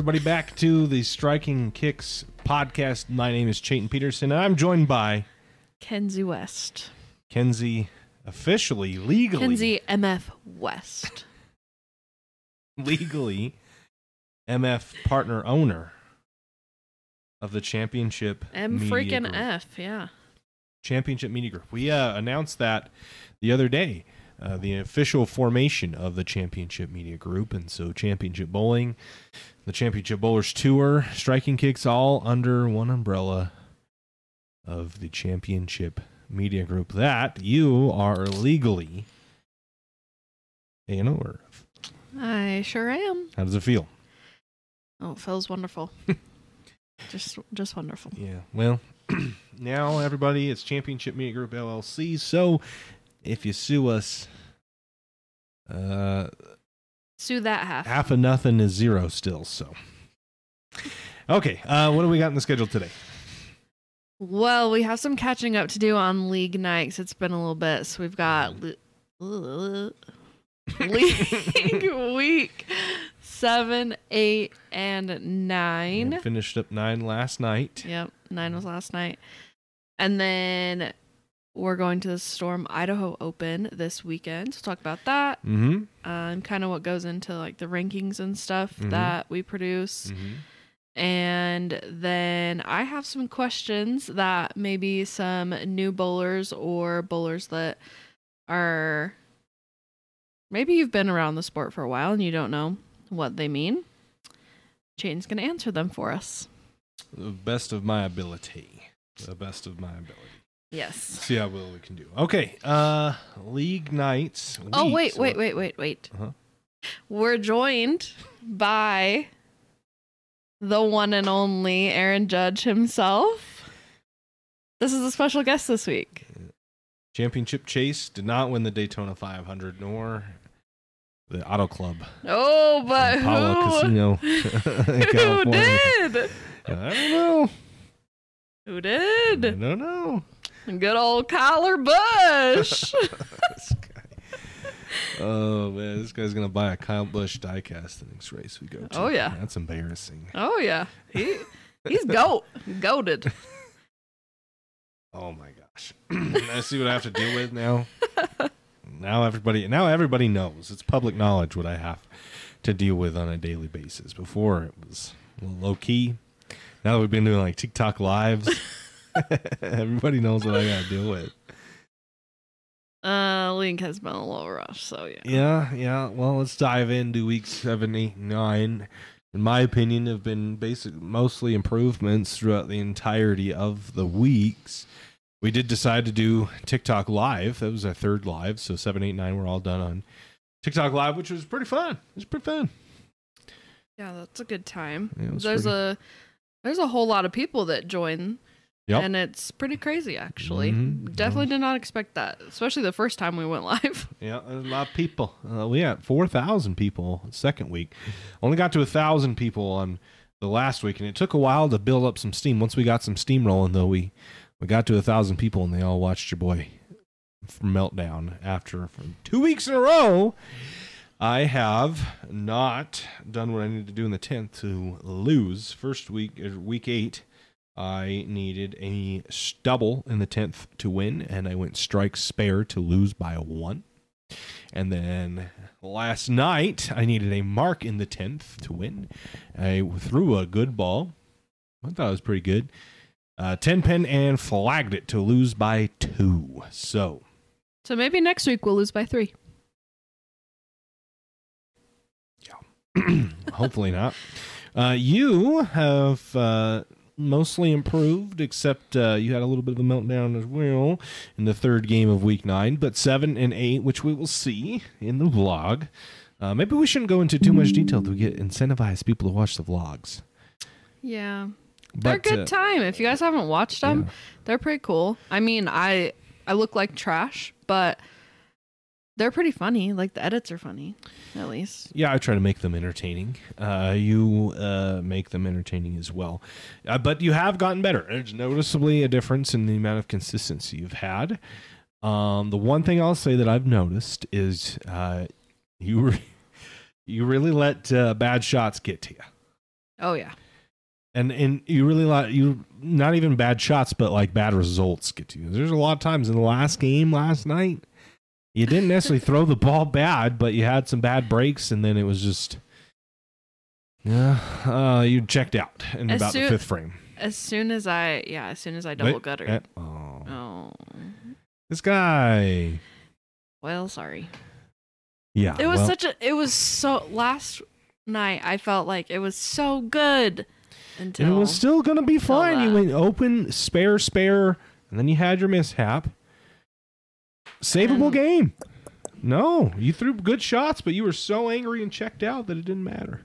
everybody, back to the Striking Kicks podcast. My name is Chayton Peterson, and I'm joined by Kenzi West. Kenzi, officially, legally, Kenzi MF West. legally, MF partner owner of the Championship M Media freaking Group. F, yeah. Championship Media Group. We uh, announced that the other day, uh, the official formation of the Championship Media Group. And so, Championship Bowling, the Championship Bowlers Tour, Striking Kicks, all under one umbrella of the Championship Media Group that you are legally an owner of. I sure am. How does it feel? Oh, it feels wonderful. just just wonderful. Yeah. Well, now everybody, it's Championship Media Group LLC. So if you sue us, uh, Sue that half. half of nothing is zero still. So okay, uh, what do we got in the schedule today? Well, we have some catching up to do on league nights. It's been a little bit, so we've got le- league week seven, eight, and nine. We finished up nine last night. Yep, nine was last night. And then we're going to the Storm Idaho Open this weekend to talk about that Mm-hmm. uh, and kind of what goes into like the rankings and stuff Mhm. that we produce. Mm-hmm. And then I have some questions that maybe some new bowlers or bowlers that are maybe you've been around the sport for a while and you don't know what they mean. Jane's going to answer them for us. The best of my ability. The best of my ability. Yes. See how well we can do. Okay. Uh, league nights. Oh, wait, wait, wait, wait, wait. Uh-huh. We're joined by the one and only Aaron Judge himself. This is a special guest this week. Championship Chase did not win the Daytona 500 nor the Auto Club. Oh, but who? Casino. Who California. did? I don't know. Who I did? don't know. Good old Kyler Busch. Oh man, this guy's gonna buy a Kyle Busch diecast the next race we go oh, to. Oh, yeah. that's embarrassing. oh yeah, he he's goat, goaded. Oh my gosh, I see what I have to deal with now. now everybody, now everybody knows. It's public knowledge what I have to deal with on a daily basis. Before it was low key. Now that we've been doing like TikTok lives, everybody knows what I got to deal with. Uh, Link has been a little rough, so yeah. Yeah, yeah. Well, let's dive into week seven, eight, nine. In my opinion, have been basic, mostly improvements throughout the entirety of the weeks. We did decide to do TikTok live. That was our third live, so seven, eight, nine. We're all done on TikTok live, which was pretty fun. It was pretty fun. Yeah, that's a good time. Yeah, there's pretty- a there's a whole lot of people that join. Yep. And it's pretty crazy actually. Mhm. Definitely did not expect that, especially the first time we went live. Yeah, a lot of people. Uh, we had four thousand people second week. Only got to a thousand people on the last week, and it took a while to build up some steam. Once we got some steam rolling, though, we we got to a thousand people, and they all watched your boy from meltdown after two weeks in a row. I have not done what I needed to do in the tenth to lose. First week, uh, week eight, I needed a double in the tenth to win, and I went strike spare to lose by a one. And then last night, I needed a mark in the tenth to win. I threw a good ball. I thought it was pretty good. Uh, ten pin and flagged it to lose by two. So So maybe next week we'll lose by three. Yeah. Hopefully not. Uh, you have uh, mostly improved, except uh, you had a little bit of a meltdown as well in the third game of week nine. But seven and eight, which we will see in the vlog. Uh, maybe we shouldn't go into too much detail to get incentivize people to watch the vlogs. Yeah. They're a good uh, time. If you guys haven't watched them, yeah. they're pretty cool. I mean, I I look like trash, but they're pretty funny. Like the edits are funny, at least. Yeah, I try to make them entertaining. Uh, you uh, make them entertaining as well. Uh, but you have gotten better. There's noticeably a difference in the amount of consistency you've had. Um, the one thing I'll say that I've noticed is uh, you re- you really let uh, bad shots get to you. Oh yeah. and and you really like you not even bad shots, but like bad results get to you. There's a lot of times in the last game last night, you didn't necessarily throw the ball bad, but you had some bad breaks, and then it was just yeah, uh, you checked out in As about the fifth frame. As soon as I yeah, as soon as I double Wait, gutter. eh, oh, Oh. this guy. Well, sorry. Yeah, It was well, such a it was so last night I felt like it was so good until and it was still gonna be fine. You went open, spare, spare, and then you had your mishap. Savable game. No, you threw good shots, but you were so angry and checked out that it didn't matter.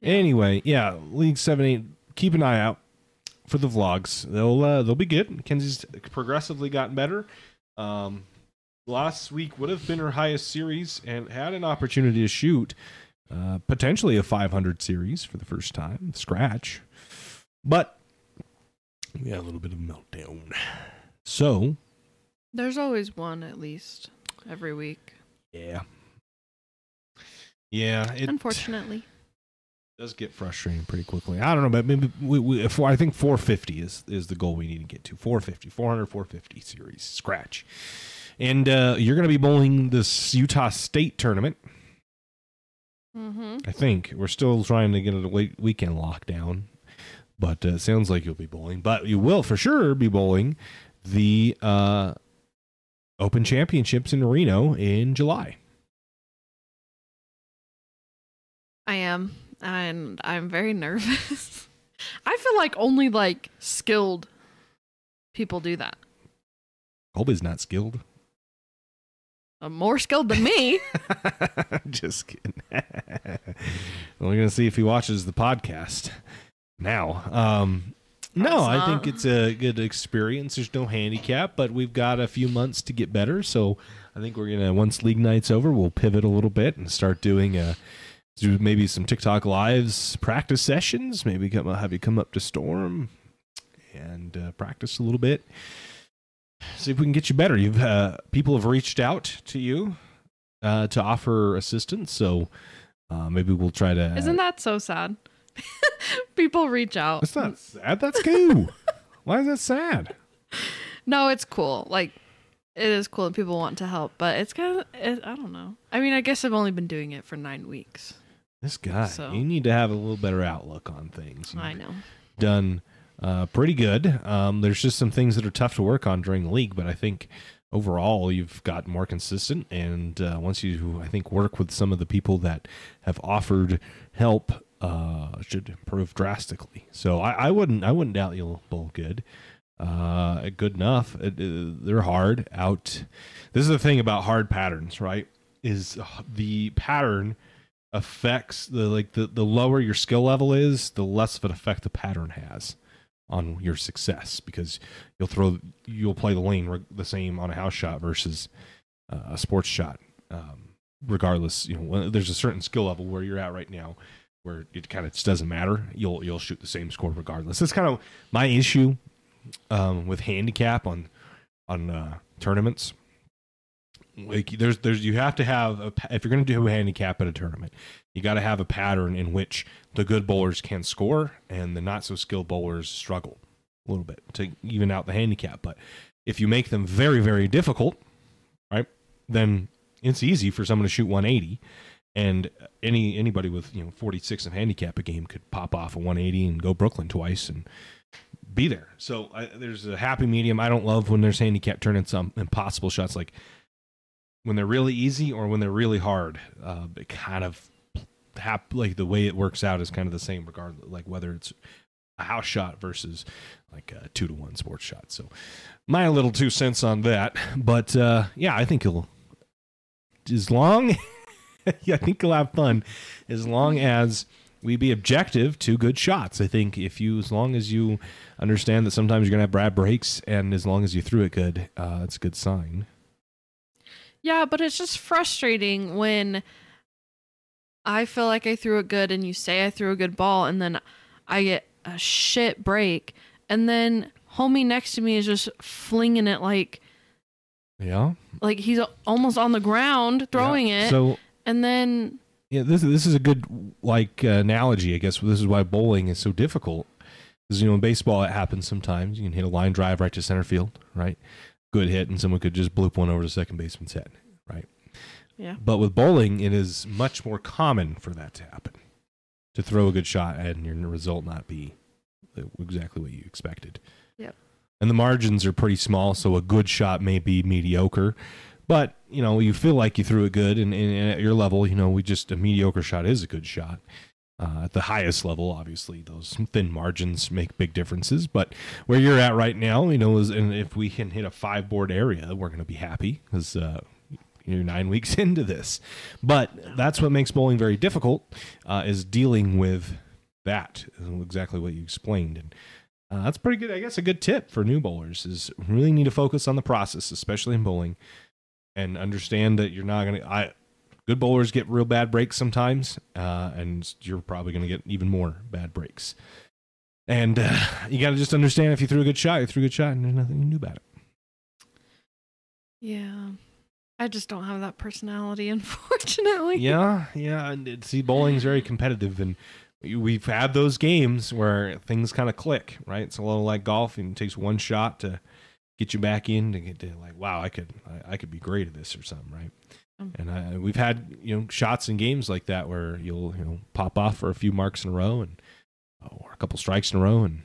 Yeah. Anyway, yeah, League Seven Eight. Keep an eye out for the vlogs. They'll uh, they'll be good. Kenzi's progressively gotten better. Um, last week would have been her highest series and had an opportunity to shoot uh, potentially a 500 series for the first time, scratch. But we had a little bit of a meltdown. So There's always one at least every week. yeah, yeah, it Unfortunately. does get frustrating pretty quickly. I don't know, but maybe we, we, if I think 450 is is the goal we need to get to 450, 400, 450 series scratch. And uh, you're going to be bowling this Utah State tournament. Mm-hmm. I think we're still trying to get a we- weekend lockdown, but uh, it sounds like you'll be bowling. But you will for sure be bowling the uh, Open Championships in Reno in July. I am. And I'm very nervous. I feel like only like skilled people do that. Colby's not skilled. Uh, more skilled than me. Just kidding. We're gonna see if he watches the podcast now. Um, no, I think it's a good experience. There's no handicap, but we've got a few months to get better. So I think we're gonna once league night's over, we'll pivot a little bit and start doing a do maybe some TikTok lives, practice sessions. Maybe come have you come up to Storm and uh, practice a little bit. See if we can get you better. You've uh, people have reached out to you uh, to offer assistance, so uh, maybe we'll try to. Isn't that so sad? people reach out. That's not sad. That's cool. Why is that sad? No, it's cool. Like it is cool that people want to help, but it's kind of it, I don't know. I mean, I guess I've only been doing it for 9 weeks. This guy, So- you need to have a little better outlook on things. You've I know. done uh, pretty good. Um, there's just some things that are tough to work on during the league, but I think overall you've gotten more consistent. And uh, once you, I think, work with some of the people that have offered help, uh, should improve drastically. So I, I wouldn't, I wouldn't doubt you'll bowl good. Uh, good enough. It, uh, they're hard out. This is the thing about hard patterns, right? Is the pattern affects the like the, the lower your skill level is, the less of an effect the pattern has on your success because you'll throw you'll play the lane the same on a house shot versus uh, a sports shot. Um, regardless, you know, there's a certain skill level where you're at right now where it kind of just doesn't matter. You'll you'll shoot the same score regardless. That's kind of my issue um, with handicap on on uh, tournaments. Like there's there's you have to have a, if you're going to do a handicap at a tournament, you got to have a pattern in which the good bowlers can score and the not so skilled bowlers struggle a little bit to even out the handicap. But if you make them very very difficult, right, then it's easy for someone to shoot 180, and any anybody with you know 46 of handicap a game could pop off a 180 and go Brooklyn twice and be there. So I, there's a happy medium. I don't love when there's handicap turning some impossible shots like when they're really easy or when they're really hard. Uh, it kind of hap- like the way it works out is kind of the same regardless, like whether it's a house shot versus like a two to one sports shot. So my little two cents on that. But uh, yeah, I think he'll as long. yeah, I think you'll have fun as long as we be objective to good shots. I think if you, as long as you understand that sometimes you're gonna have bad breaks, and as long as you threw it good, uh, it's a good sign. Yeah, but it's just frustrating when I feel like I threw it good and you say I threw a good ball and then I get a shit break and then homie next to me is just flinging it like Yeah, like he's almost on the ground throwing Yeah. it So and then yeah, this this is a good like uh, analogy, I guess. This is why bowling is so difficult. Because you know, in baseball, it happens sometimes. You can hit a line drive right to center field, right? Good hit, and someone could just bloop one over to second baseman's head, right? Yeah. But with bowling, it is much more common for that to happen. To throw a good shot and your result not be exactly what you expected. Yep. And the margins are pretty small, so a good shot may be mediocre. But, you know, you feel like you threw it good, and, and at your level, you know, we just, a mediocre shot is a good shot. Uh, at the highest level, obviously, those thin margins make big differences. But where you're at right now, you know, is and if we can hit a five board area, we're going to be happy because uh, you're nine weeks into this. But that's what makes bowling very difficult uh, is dealing with that. Exactly what you explained, and uh, that's pretty good. I guess a good tip for new bowlers is really need to focus on the process, especially in bowling, and understand that you're not going to. I good bowlers get real bad breaks sometimes, uh, and you're probably going to get even more bad breaks. And uh, you got to just understand if you threw a good shot, you threw a good shot, and there's nothing you can do about it. Yeah. I just don't have that personality, unfortunately. Yeah, yeah. And see, bowling's very competitive, and we've had those games where things kind of click, right? It's a little like golf, and it takes one shot to get you back in to get to like, wow, I could, I, I could be great at this or something, right? Um, And I, we've had you know shots in games like that where you'll you know pop off for a few marks in a row and or a couple strikes in a row and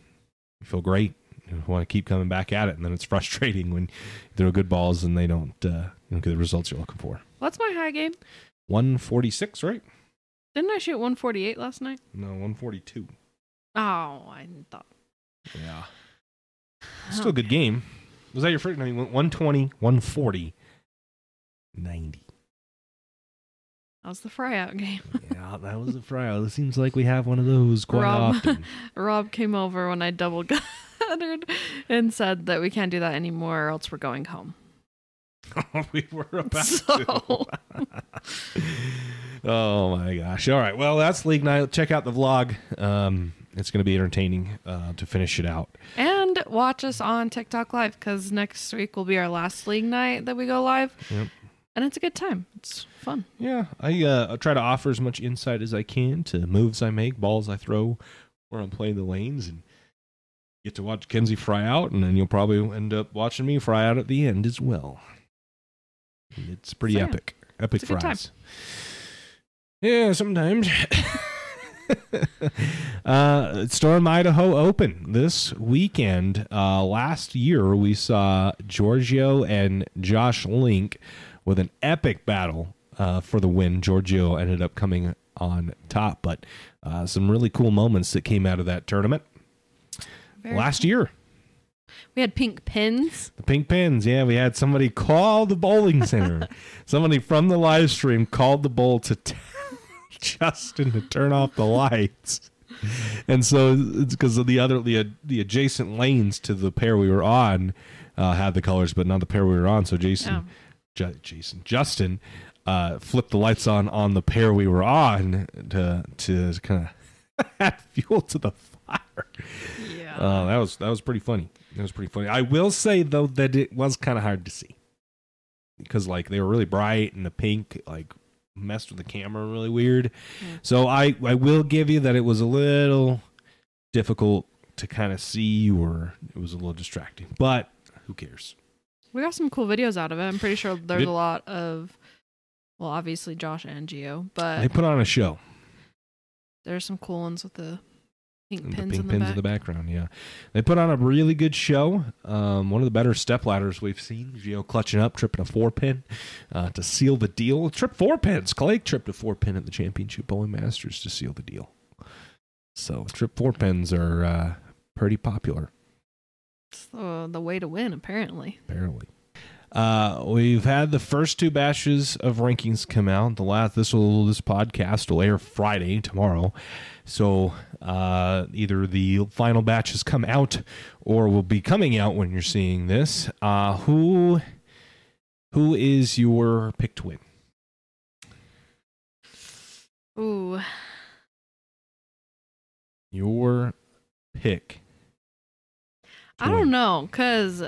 you feel great. You want to keep coming back at it, and then it's frustrating when they're good balls and they don't uh, you get the results you're looking for. What's my high game? One forty six, right? Didn't I shoot 148 last night? No, one forty two. Oh, I thought. Yeah, still a good game. Was that your first? I mean, 120, 140, 90. That was the fry out game. yeah, that was the fry. It seems like we have one of those quite Rob. often. Rob came over when I double guttered and said that we can't do that anymore or else we're going home. we were about So- to. oh my gosh! All right, well that's league night. Check out the vlog. Um, it's going to be entertaining uh, to finish it out. And watch us on TikTok Live because next week will be our last league night that we go live. Yep. And it's a good time. It's fun. Yeah, I uh, I try to offer as much insight as I can to moves I make, balls I throw, where I'm playing the lanes, and get to watch Kenzi fry out, and then you'll probably end up watching me fry out at the end as well. It's pretty So, yeah, epic, epic good time. fries. Yeah, sometimes. uh, Storm Idaho Open this weekend. Uh, last year, we saw Giorgio and Josh Link with an epic battle uh, for the win. Giorgio ended up coming on top, but uh, some really cool moments that came out of that tournament Very last cool. year. We had pink pins. The pink pins, yeah, we had somebody call the bowling center. somebody from the live stream called the bowl to tell Justin to turn off the lights. And so it's because of the other the the adjacent lanes to the pair we were on uh, had the colors, but not the pair we were on. So Jason, Oh. Ju- Jason, Justin uh, flipped the lights on on the pair we were on to to kind of add fuel to the fire. Yeah. Uh, that was that was pretty funny. That was pretty funny. I will say though that it was kind of hard to see because like they were really bright and the pink like messed with the camera really weird. Yeah. So I I will give you that it was a little difficult to kind of see or it was a little distracting. But who cares? we got some cool videos out of it. I'm pretty sure there's a lot of, well, obviously Josh and Geo, but They put on a show. there's some cool ones with the pink pins the pink in the pins in the background. Yeah, they put on a really good show. Um, one of the better step ladders we've seen. Gio clutching up, tripping a four pin uh, to seal the deal. Trip four pins. Clay tripped a four pin at the Championship Bowling Masters to seal the deal. So trip four pins are uh, pretty popular. It's the, the way to win, apparently. apparently. Uh, we've had the first two batches of rankings come out. The last this will this podcast will air Friday tomorrow, so uh, either the final batch has come out or will be coming out when you're seeing this. Uh, who who is your pick to win? Ooh, Your pick. I don't know, cause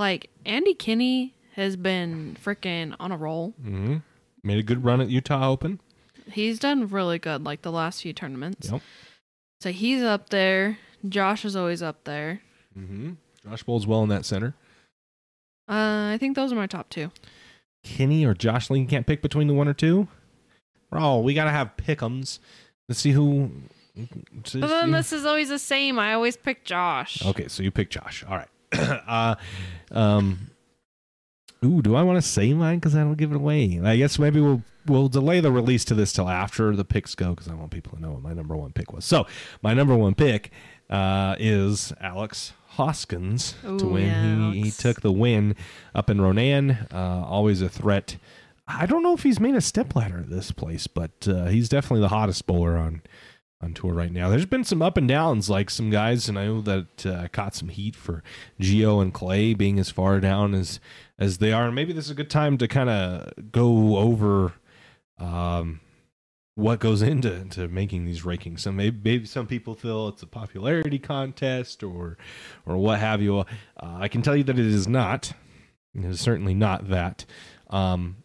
like Andy Kinney has been freaking on a roll. Mhm. Made a good run at Utah Open. he's done really good like the last few tournaments. Yep. So he's up there. Josh is always up there. Mm-hmm. Josh bowls well in that center. Uh, I think those are my top two. Kinney or Josh Link can't pick between the one or two. Oh, we gotta have pickums. Let's see who. let's But then this is always the same. I always pick Josh. Okay, so you pick Josh. All right. uh, um, ooh, do I want to say mine because I don't give it away? I guess maybe we'll we'll delay the release to this till after the picks go because I want people to know what my number one pick was. So my number one pick uh, is Alex Hoskins to win. yeah, he, he took the win up in Ronan. Uh, always a threat. I don't know if he's made a step ladder at this place, but uh, he's definitely the hottest bowler on on tour right now. There's been some up and downs, like some guys, and I know that uh, caught some heat for Geo and Clay being as far down as as they are. And maybe this is a good time to kind of go over um, what goes into to making these rankings. So maybe, maybe some people feel it's a popularity contest or or what have you. Uh, I can tell you that it is not. It is certainly not that. Um,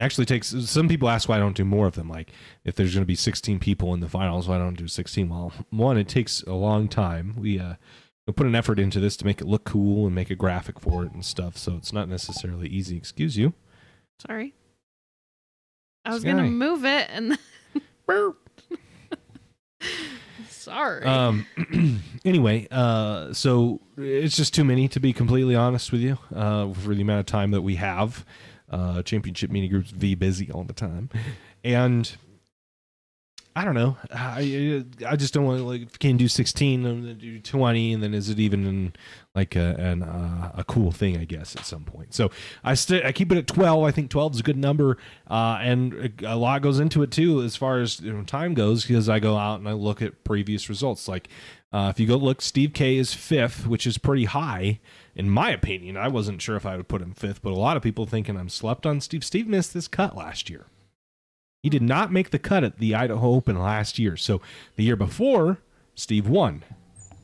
actually takes some people ask why I don't do more of them. Like if there's going to be 16 people in the finals, why don't I do 16? Well, one, it takes a long time. We uh, we put an effort into this to make it look cool and make a graphic for it and stuff. So it's not necessarily easy. Excuse you. Sorry. I was gonna move it and sorry. Um. anyway, uh, so it's just too many to be completely honest with you. Uh, for the amount of time that we have, uh, championship mini groups be busy all the time, and I don't know. I I just don't want to like if can do sixteen, I'm gonna do twenty, and then is it even like a an, uh, a cool thing? I guess at some point. So I st- I keep it at twelve. I think twelve is a good number, uh, and a lot goes into it too as far as you know, time goes because I go out and I look at previous results. Like uh, if you go look, Steve K is fifth, which is pretty high in my opinion. I wasn't sure if I would put him fifth, but a lot of people thinking I'm slept on Steve. Steve missed this cut last year. He did not make the cut at the Idaho Open last year. So the year before, Steve won.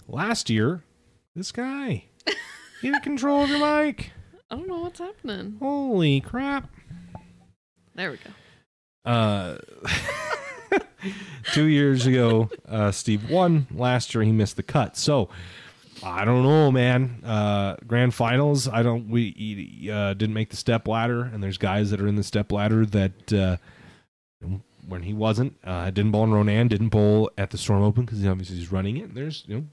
Last year, this guy. Get control of your mic. I don't know what's happening. Holy crap. There we go. Uh, two years ago, uh, Steve won. Last year, he missed the cut. So I don't know, man. Uh, grand finals. I don't. We uh, didn't make the step ladder, and there's guys that are in the step ladder that uh, when he wasn't, uh, didn't bowl in Ronan, didn't bowl at the Storm Open because obviously he's running it. There's you know.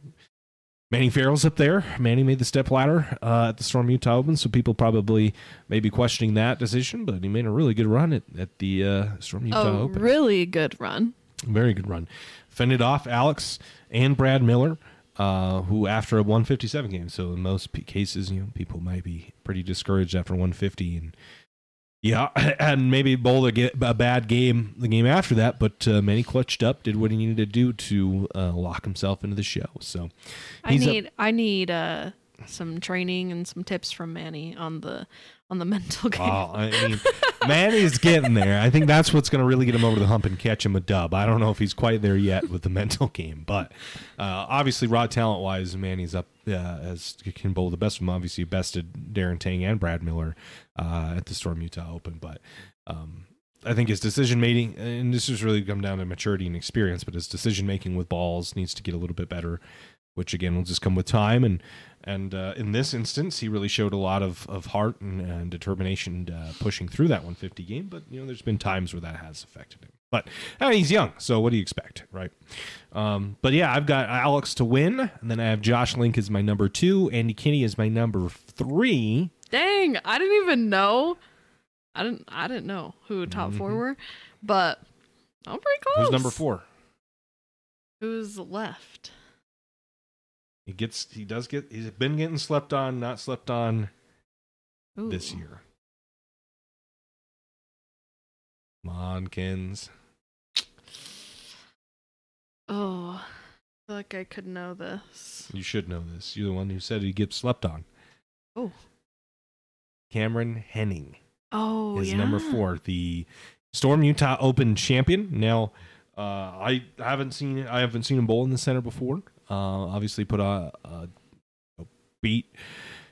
Manny Farrell's up there. Manny made the step ladder uh, at the Storm Utah Open, so people probably may be questioning that decision, but he made a really good run at, at the uh, Storm Utah Oh, Open. really good run. Very good run. Fended off Alex and Brad Miller, uh, who after a 157 game. So in most p- cases, you know, people might be pretty discouraged after 150, and yeah, and maybe bowl a, a bad game the game after that. But uh, Manny clutched up, did what he needed to do to uh, lock himself into the show. So I he's up- need I need uh some training and some tips from Manny on the on the mental game. Wow, I mean, Manny's getting there. I think that's what's going to really get him over the hump and catch him a dub. I don't know if he's quite there yet with the mental game, but uh, obviously, raw talent wise, Manny's up uh, as can bowl the best of them. Obviously, bested Darren Tang and Brad Miller uh, at the Storm Utah Open, but. Um, I think his decision making, and this has really come down to maturity and experience, but his decision making with balls needs to get a little bit better, which again will just come with time. And and uh, in this instance, he really showed a lot of, of heart and, and determination uh, pushing through that 150 game. But you know, there's been times where that has affected him. But uh, he's young, so what do you expect, right? Um, but yeah, I've got Alex to win, and then I have Josh Link as my number two, Andy Kinney is my number three. Dang, I didn't even know. I didn't I didn't know who top four Mhm. were, but I'm pretty close. Who's number four? Who's left? He gets, he does get, he's been getting slept on, not slept on Ooh. this year. Come on, Kins. Oh, I feel like I could know this. You should know this. You're the one who said he gets slept on. Oh. Cameron Henning Oh, is yeah. number four, the Storm Utah Open champion. Now, uh, I haven't seen I haven't seen him bowl in the center before. Uh, obviously, put a, a, beat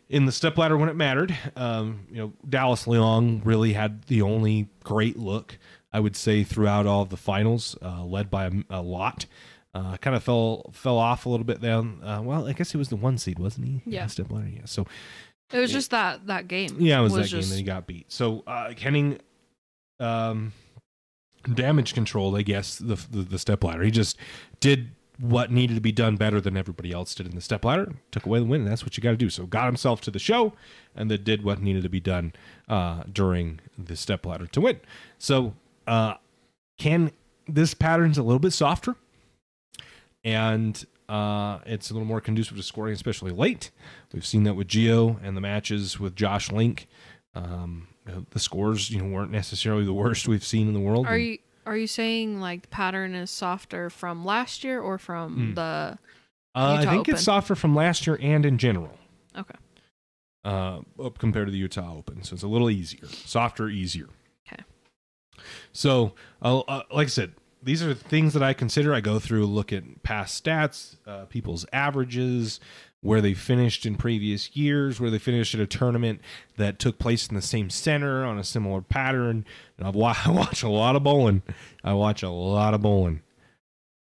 in the step ladder when it mattered. Um, you know, Dallas Leong really had the only great look I would say throughout all of the finals, uh, led by a, a lot. Uh, kind of fell fell off a little bit down. Uh, well, I guess he was the one seed, wasn't he? Yeah. Step ladder, yeah. So It was just that that game. yeah, it was, that just- game that he got beat. So uh, Henning, um, damage controlled, I guess the, the the step ladder. He just did what needed to be done better than everybody else did in the step ladder. Took away the win, and that's what you got to do. So got himself to the show, and then did what needed to be done uh, during the step ladder to win. So uh, can this pattern's a little bit softer, and uh, it's a little more conducive to scoring, especially late. We've seen that with Geo and the matches with Josh Link. Um, the scores, you know, weren't necessarily the worst we've seen in the world. Are you are you saying like the pattern is softer from last year or from Hmm. the Uh, I think Open. it's softer from last year and in general. Okay. Uh, up compared to the Utah Open, so it's a little easier, softer, easier. Okay. So, uh, uh, like I said, these are things that I consider. I go through, look at past stats, uh, people's averages, where they finished in previous years, where they finished at a tournament that took place in the same center on a similar pattern. And I've wa- I watch a lot of bowling. I watch a lot of bowling,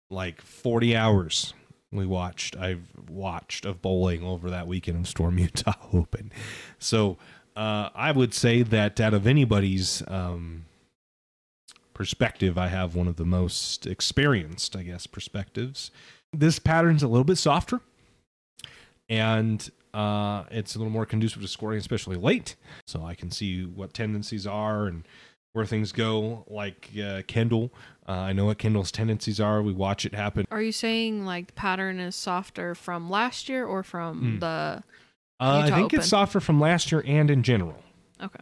like forty hours. We watched. I've watched of bowling over that weekend of Storm Utah Open. So uh, I would say that out of anybody's um, perspective, I have one of the most experienced, I guess, perspectives. This pattern's a little bit softer, and uh, it's a little more conducive to scoring, especially late. So I can see what tendencies are and where things go. Like uh, Kendall, uh, I know what Kendall's tendencies are. We watch it happen. Are you saying like the pattern is softer from last year or from Hmm. the Uh, I think Open. it's softer from last year and in general. Okay.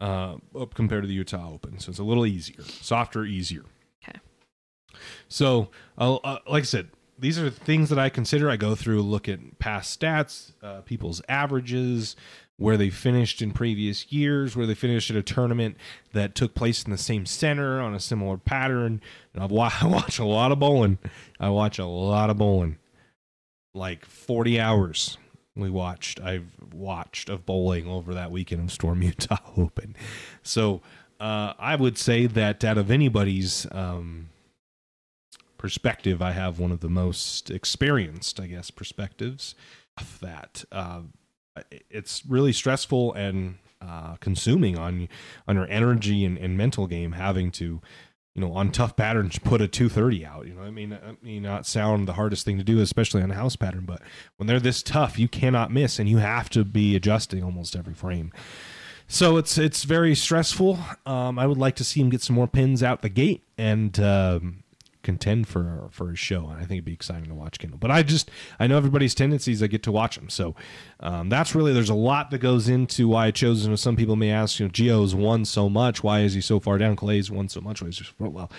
uh, up compared to the Utah Open. So it's a little easier, softer, easier. Okay. So, uh, uh, like I said, these are things that I consider. I go through, look at past stats, uh, people's averages, where they finished in previous years, where they finished at a tournament that took place in the same center on a similar pattern. And I've wa- I watch a lot of bowling. I watch a lot of bowling, like forty hours we watched i've watched of bowling over that weekend of storm utah open so uh, i would say that out of anybody's um, perspective i have one of the most experienced i guess perspectives of that uh, it's really stressful and uh, consuming on on your energy and, and mental game having to you know, on tough patterns, put a 230 out. You know, I mean, it may not sound the hardest thing to do, especially on a house pattern, but when they're this tough, you cannot miss, and you have to be adjusting almost every frame. So it's it's very stressful. Um, I would like to see him get some more pins out the gate and um, contend for for a show. And I think it'd be exciting to watch Kendall. But I just I know everybody's tendencies. I get to watch them, so um, that's really there's a lot that goes into why I chose. You know, some people may ask, you know, Geo's won so much. Why is he so far down? Clay's won so much. Why is he so well?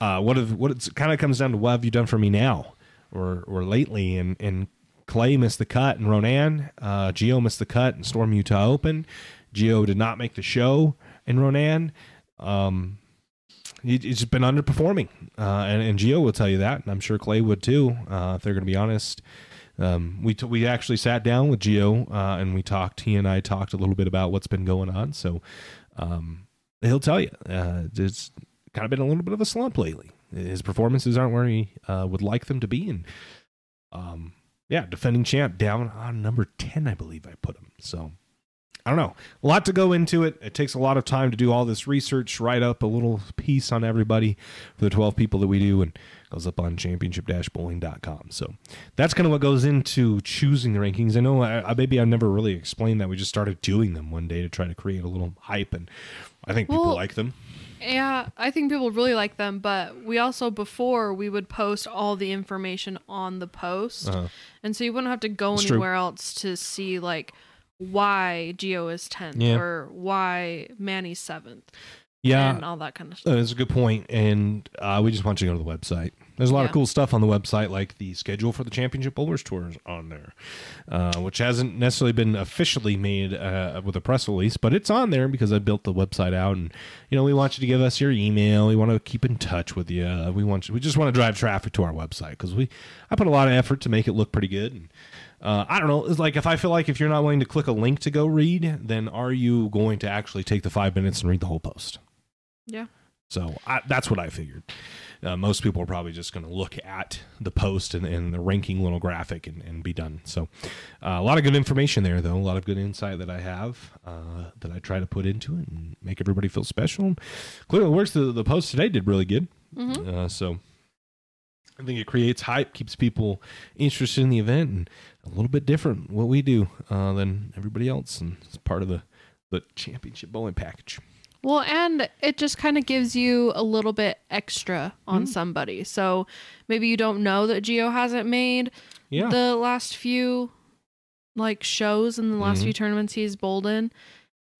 Uh, what have what it kind of comes down to what have you done for me now or or lately? And and Clay missed the cut and Ronan. Uh, Gio missed the cut and Storm Utah Open. Geo did not make the show in Ronan. Um, he- he's just been underperforming, uh, and, and Gio will tell you that, and I'm sure Clay would too, uh, if they're going to be honest. Um, we t- we actually sat down with Gio uh, and we talked. He and I talked a little bit about what's been going on. So um, he'll tell you uh, it's kind of been a little bit of a slump lately. His performances aren't where he uh, would like them to be, and um, yeah, defending champ down on number ten, I believe I put him. So I don't know. A lot to go into it. It takes a lot of time to do all this research, write up a little piece on everybody for the 12 people that we do, and goes up on championship-bowling.com. So that's kind of what goes into choosing the rankings. I know I, I maybe I've never really explained that. We just started doing them one day to try to create a little hype, and I think people Well, like them. Yeah, I think people really like them, but we also before we would post all the information on the post. Uh-huh. And so you wouldn't have to go It's true. anywhere else to see like why Geo is 10th Yeah. or why Manny's 7th Yeah, and all that kind of stuff. That's a good point, and uh, we just want you to go to the website. There's a lot of cool stuff on the website, like the schedule for the Championship Bowlers Tours on there, uh, which hasn't necessarily been officially made uh, with a press release, but it's on there because I built the website out, and you know we want you to give us your email. We want to keep in touch with you. We want you, we just want to drive traffic to our website because we I put a lot of effort to make it look pretty good. And, uh, I don't know. It's like if I feel like if you're not willing to click a link to go read, then are you going to actually take the five minutes and read the whole post? Yeah. So I, that's what I figured. Uh, most people are probably just going to look at the post and, and the ranking little graphic and, and be done. So uh, a lot of good information there, though. A lot of good insight that I have uh, that I try to put into it and make everybody feel special. Clearly, works. The, the post today did really good. Uh, so I think it creates hype, keeps people interested in the event, and a little bit different what we do uh, than everybody else, and it's part of the the championship bowling package. Well, and it just kind of gives you a little bit extra on somebody. So maybe you don't know that Geo hasn't made Yeah, the last few like shows in the last Mhm. few tournaments he's bowled in.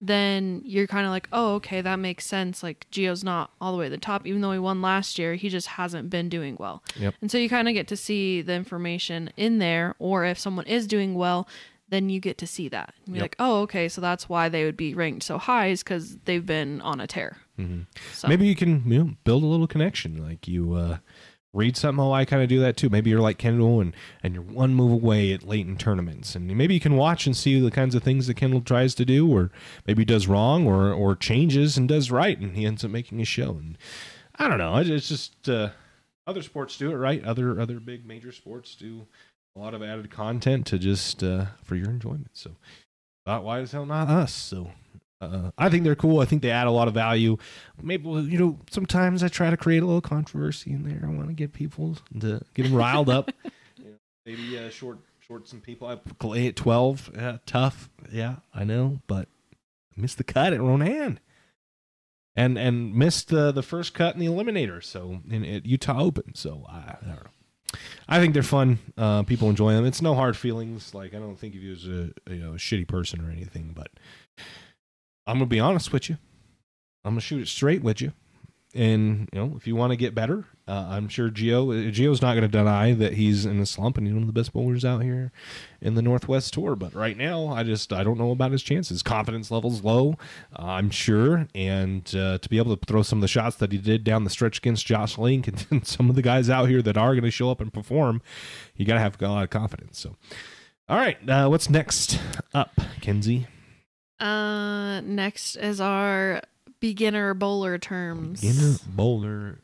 Then you're kind of like, oh, okay, that makes sense. Like Geo's not all the way at the top, even though he won last year. He just hasn't been doing well. Yep. And so you kind of get to see the information in there, or if someone is doing well, then you get to see that. And be Yep. like, oh, okay, so that's why they would be ranked so high is because they've been on a tear. Mhm. So maybe you can you know, build a little connection. Like you uh, read something. Oh, I kind of do that too. Maybe you're like Kendall and and you're one move away at late in tournaments, and maybe you can watch and see the kinds of things that Kendall tries to do, or maybe does wrong, or or changes and does right, and he ends up making a show. And I don't know. It's just uh, other sports do it right. Other other big major sports do a lot of added content to just uh, for your enjoyment. So, thought why the hell not us? So. Uh, I think they're cool. I think they add a lot of value maybe you know sometimes I try to create a little controversy in there. I want to get people to get them riled up. you know, maybe uh, short short some people. I Clay at twelve, yeah, tough. Yeah, I know, but missed the cut at Ronan, and and missed the the first cut in the Eliminator. So in at Utah Open. So I, I don't know. I think they're fun. Uh, people enjoy them. It's no hard feelings. Like I don't think of you as a you know a shitty person or anything, but I'm gonna be honest with you. I'm gonna shoot it straight with you. And you know, if you want to get better, uh, I'm sure Geo Geo's not to deny that he's in a slump and he's one of the best bowlers out here in the Northwest Tour. But right now, I just I don't know about his chances. Confidence levels low, uh, I'm sure, and uh, to be able to throw some of the shots that he did down the stretch against Josh Link and, and some of the guys out here that are to show up and perform, you got to have a lot of confidence. So, all right, uh, what's next up, Kenzi? Uh, next is our beginner bowler terms. Beginner bowler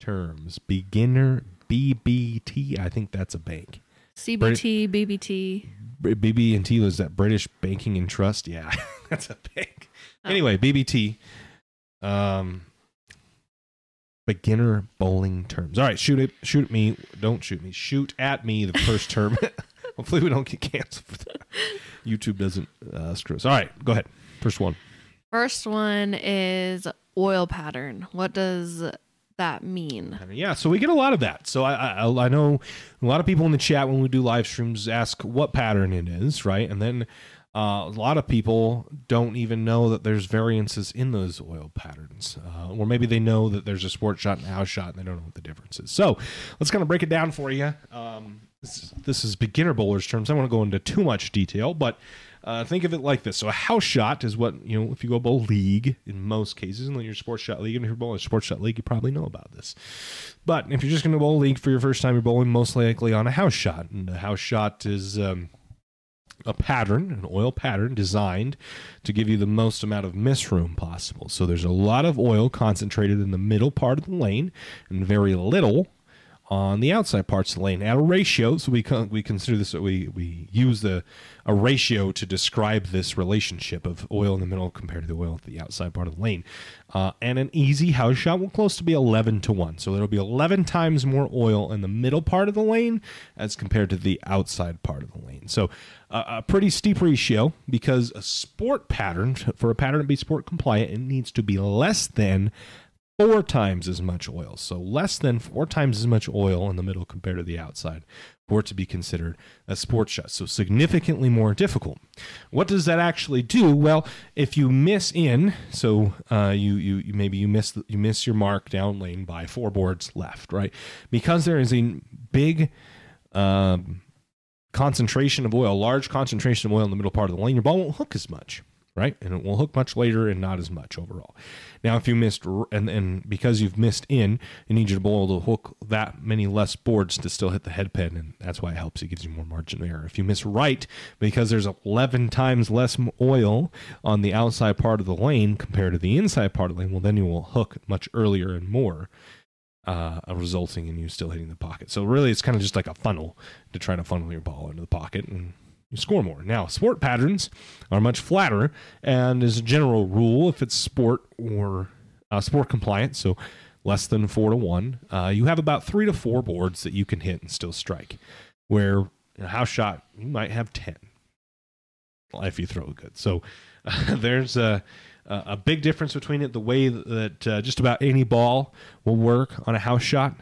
terms. Beginner BBT. I think that's a bank. CBT, BBT. B- BB and T was that British Banking and Trust. Yeah, that's a bank. Oh. Anyway, BBT. Um, beginner bowling terms. All right, shoot it. Shoot at me. Don't shoot me. Shoot at me. The first term. Hopefully, we don't get canceled for that. YouTube doesn't uh, screw us. All right, go ahead. First one. First one is oil pattern. What does that mean? Yeah, so we get a lot of that. So I, I I know a lot of people in the chat when we do live streams ask what pattern it is, right? And then uh, a lot of people don't even know that there's variances in those oil patterns, uh, or maybe they know that there's a sport shot and a house shot, and they don't know what the difference is. So let's kind of break it down for you. Um, this, is beginner bowlers terms. I don't want to go into too much detail, but uh, think of it like this. So a house shot is what, you know, if you go bowl league in most cases, and then your sports shot league, and if you're bowling sports shot league, you probably know about this. But if you're just going to bowl league for your first time, you're bowling most likely on a house shot. And a house shot is um, a pattern, an oil pattern designed to give you the most amount of miss room possible. So there's a lot of oil concentrated in the middle part of the lane and very little on the outside parts of the lane at a ratio. So we con- we consider this we we use the a ratio to describe this relationship of oil in the middle compared to the oil at the outside part of the lane. Uh, and an easy house shot will close to be 11 to 1. So there'll be 11 times more oil in the middle part of the lane as compared to the outside part of the lane. So uh, a pretty steep ratio because a sport pattern, for a pattern to be sport compliant, it needs to be less than four times as much oil. So less than four times as much oil in the middle compared to the outside for it to be considered a sports shot. So significantly more difficult. What does that actually do? Well, if you miss in, so uh, you, you you maybe you miss you miss your mark down lane by four boards left, right? Because there is a big um, concentration of oil, large concentration of oil in the middle part of the lane, your ball won't hook as much. right? And it will hook much later and not as much overall. Now, if you missed, and, and because you've missed in, you need you to bowl to hook that many less boards to still hit the head pin, and that's why it helps. It gives you more margin of error. If you miss right, because there's 11 times less oil on the outside part of the lane compared to the inside part of the lane, well, then you will hook much earlier and more. Uh, resulting in you still hitting the pocket. So really, it's kind of just like a funnel to try to funnel your ball into the pocket and you score more. Now, sport patterns are much flatter, and as a general rule, if it's sport or uh, sport compliant, so less than four to one, uh, you have about three to four boards that you can hit and still strike. Where a house shot, you might have 10 if you throw good. So uh, there's a, a big difference between it. The way that uh, just about any ball will work on a house shot.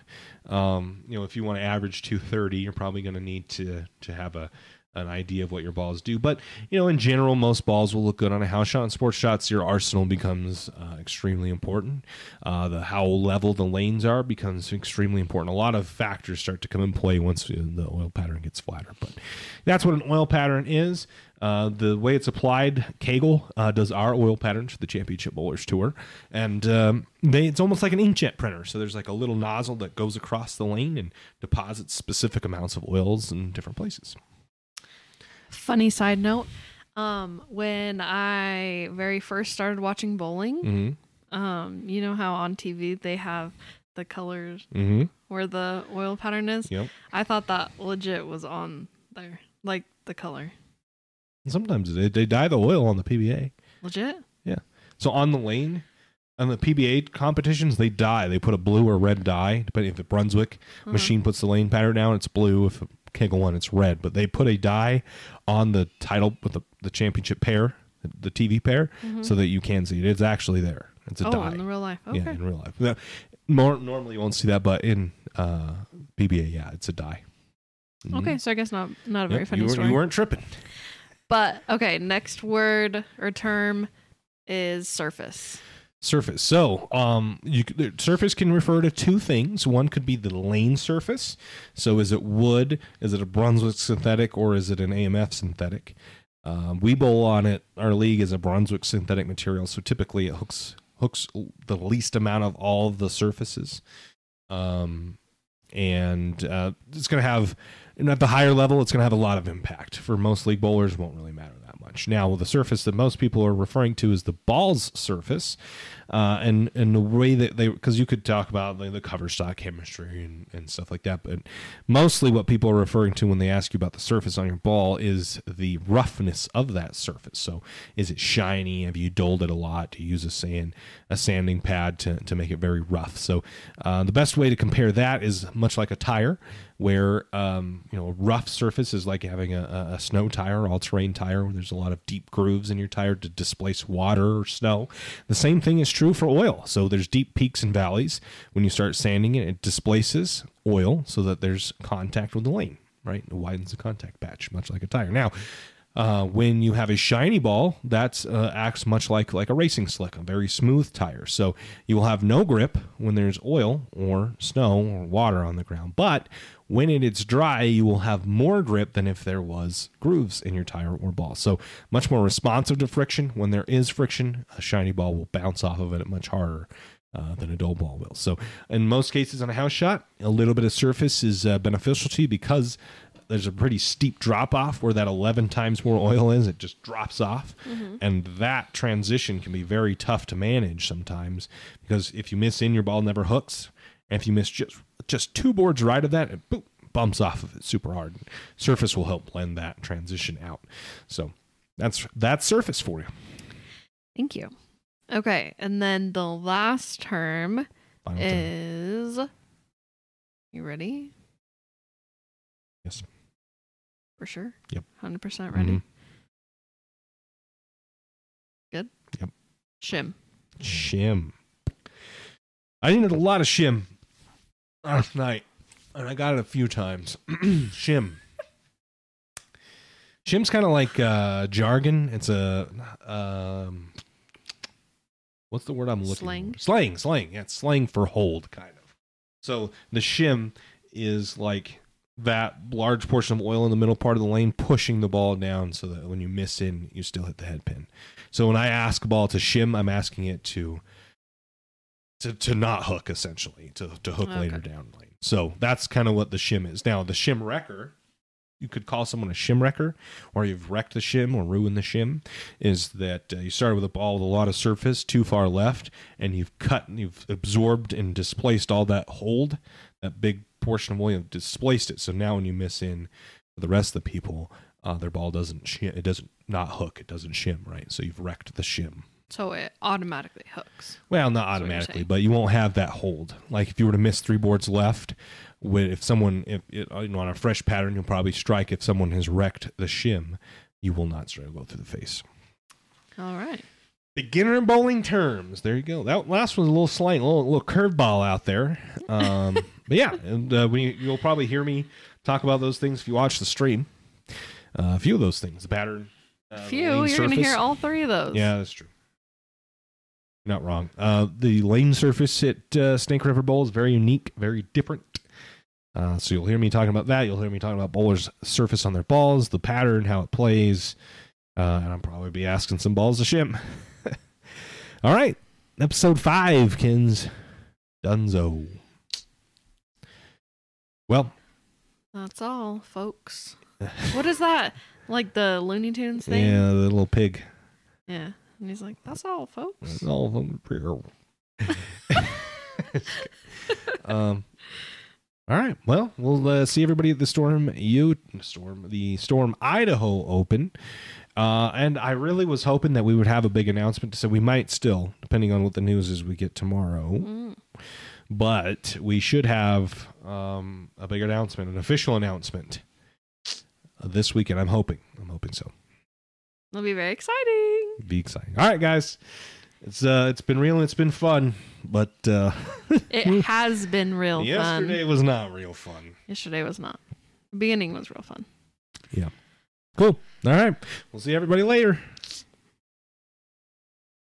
Um, you know, if you want to average 230, you're probably going to need to to have a an idea of what your balls do. But you know, in general, most balls will look good on a house shot. In sports shots, your arsenal becomes uh, extremely important. Uh, the how level the lanes are becomes extremely important. A lot of factors start to come in play once the oil pattern gets flatter. But that's what an oil pattern is. Uh, the way it's applied, Kegel uh, does our oil patterns for the Championship Bowlers Tour, and um, they it's almost like an inkjet printer. So there's like a little nozzle that goes across the lane and deposits specific amounts of oils in different places funny side note um when i very first started watching bowling mm-hmm. um you know how on tv they have the colors mm-hmm. where the oil pattern is yep. i thought that legit was on there like the color sometimes they, they dye the oil on the pba legit yeah so on the lane on the PBA competitions, they dye. They put a blue or red dye, depending if the Brunswick uh-huh. machine puts the lane pattern down, it's blue. If Kegel one, it's red. But they put a dye on the title with the, the championship pair, the TV pair, mm-hmm. so that you can see it. It's actually there. It's a oh, dye. in real life. Okay. Yeah, in real life. Now, more, normally you won't see that, but in uh, PBA, yeah, it's a dye. Mm-hmm. Okay, so I guess not not a very yep, funny you story. You weren't tripping. But okay, next word or term is surface surface. So, um, you surface can refer to two things. One could be the lane surface. So, is it wood? Is it a Brunswick synthetic, or is it an AMF synthetic? Um, we bowl on it. Our league is a Brunswick synthetic material, so typically it hooks hooks the least amount of all of the surfaces. Um, and uh, it's going to have, at the higher level, it's going to have a lot of impact. For most league bowlers, won't really matter much. Now, the surface that most people are referring to is the balls surface, uh, and and the way that they because you could talk about the, the cover stock chemistry and, and stuff like that, but mostly what people are referring to when they ask you about the surface on your ball is the roughness of that surface. So, is it shiny? Have you doled it a lot? Do you use a sand a sanding pad to to make it very rough? So, uh, the best way to compare that is much like a tire where um, you know a rough surface is like having a, a snow tire, all terrain tire, where there's a lot of deep grooves in your tire to displace water or snow. The same thing is true for oil. So there's deep peaks and valleys. When you start sanding it, it displaces oil so that there's contact with the lane, right? It widens the contact patch, much like a tire. Now, uh, when you have a shiny ball, that uh, acts much like like a racing slick, a very smooth tire. So you will have no grip when there's oil or snow or water on the ground. But when it is dry, you will have more grip than if there was grooves in your tire or ball. So much more responsive to friction. When there is friction, a shiny ball will bounce off of it much harder. Uh, than a dull ball will. So, in most cases on a house shot, a little bit of surface is uh, beneficial to you because there's a pretty steep drop off where that 11 times more oil is it just drops off mm-hmm. and that transition can be very tough to manage sometimes because if you miss in your ball never hooks and if you miss just just two boards right of that it boom, bumps off of it super hard surface will help blend that transition out so that's that's surface for you thank you okay and then the last term Final is term. you ready yes for sure? Yep. 100% ready? Mm-hmm. Good? Yep. Shim. Shim. I needed a lot of shim last night, and I got it a few times. shim. Shim's kind of like uh, jargon. It's a um, what's the word I'm looking slang. for? Slang, slang. Yeah, it's slang for hold, kind of. So the shim is like that large portion of oil in the middle part of the lane, pushing the ball down so that when you miss in, you still hit the head pin. So when I ask a ball to shim, I'm asking it to to, to not hook essentially, to, to hook Okay. later down lane. So that's kind of what the shim is. Now the shim wrecker, you could call someone a shim wrecker, or you've wrecked the shim or ruined the shim, is that uh, you started with a ball with a lot of surface too far left, and you've cut, and you've absorbed and displaced all that hold, that big portion of you've displaced it. So now when you miss in the rest of the people, uh, their ball doesn't shim, it doesn't not hook, it doesn't shim, right? So you've wrecked the shim. So it automatically hooks. Well, not automatically, but you won't have that hold. Like if you were to miss three boards left, when if someone, if it, you know, on a fresh pattern, you'll probably strike. If someone has wrecked the shim, you will not strike go through the face. All right. Beginner bowling terms. There you go. That last one's a little slang, a little, little curveball out there. Um, but yeah, and uh, we, you'll probably hear me talk about those things if you watch the stream. Uh, a few of those things, the pattern. Uh, Few, you're going to hear all three of those. Yeah, that's true. Not wrong. Uh, the lane surface at uh, Snake River Bowl is very unique, very different. Uh, so you'll hear me talking about that. You'll hear me talking about bowlers' surface on their balls, the pattern, how it plays, uh, and I'll probably be asking some balls to shim. All right, episode five, Kins Dunzo. Well, That's all, folks. what is that? Like the Looney Tunes thing? yeah, the little pig. Yeah. And he's like, that's all, folks. That's all from the um. All right. Well, we'll uh, see everybody at the Storm U Storm the Storm Idaho Open. Uh, and I really was hoping that we would have a big announcement. So we might still, depending on what the news is we get tomorrow. Mm. But we should have um, a big announcement, an official announcement uh, this weekend. I'm hoping. I'm hoping so. It'll be very exciting. Be exciting. All right, guys. It's uh, it's been real and it's been fun, but uh, It has been real fun. yesterday fun. was not real fun. Yesterday was not. Beginning was real fun. Yeah. Cool. All right. We'll see everybody later.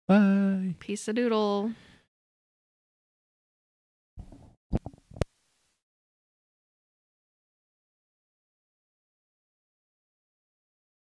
Bye. Peace a doodle.